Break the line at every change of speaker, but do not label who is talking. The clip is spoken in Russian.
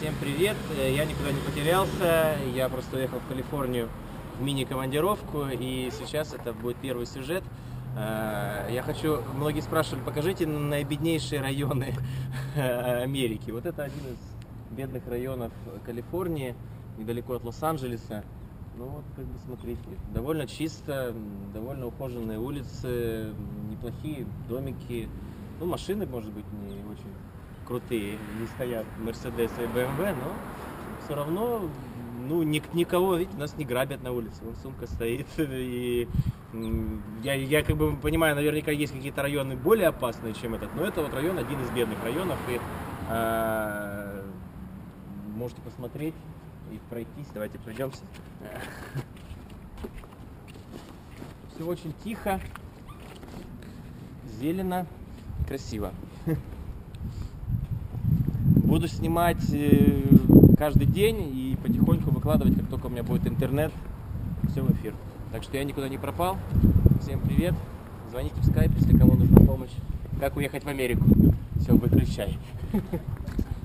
Всем привет! Э, Я никуда не потерялся, я просто уехал в Калифорнию в мини-командировку, и сейчас это будет первый сюжет. Э, Я хочу, многие спрашивали, покажите наибеднейшие районы Америки. Вот это один из бедных районов Калифорнии, недалеко от Лос-Анджелеса. Ну вот, как бы смотрите, довольно чисто, довольно ухоженные улицы, неплохие домики. Ну, машины, может быть, не очень крутые, не стоят Мерседес и БМВ, но все равно, ну, ник- никого, видите, нас не грабят на улице, вон сумка стоит, и я, я как бы понимаю, наверняка есть какие-то районы более опасные, чем этот, но это вот район один из бедных районов, и а, можете посмотреть и пройтись, давайте пройдемся. Все очень тихо, зелено, красиво. Буду снимать э, каждый день и потихоньку выкладывать, как только у меня будет интернет, все в эфир. Так что я никуда не пропал. Всем привет. Звоните в скайп, если кому нужна помощь. Как уехать в Америку. Все, выключай.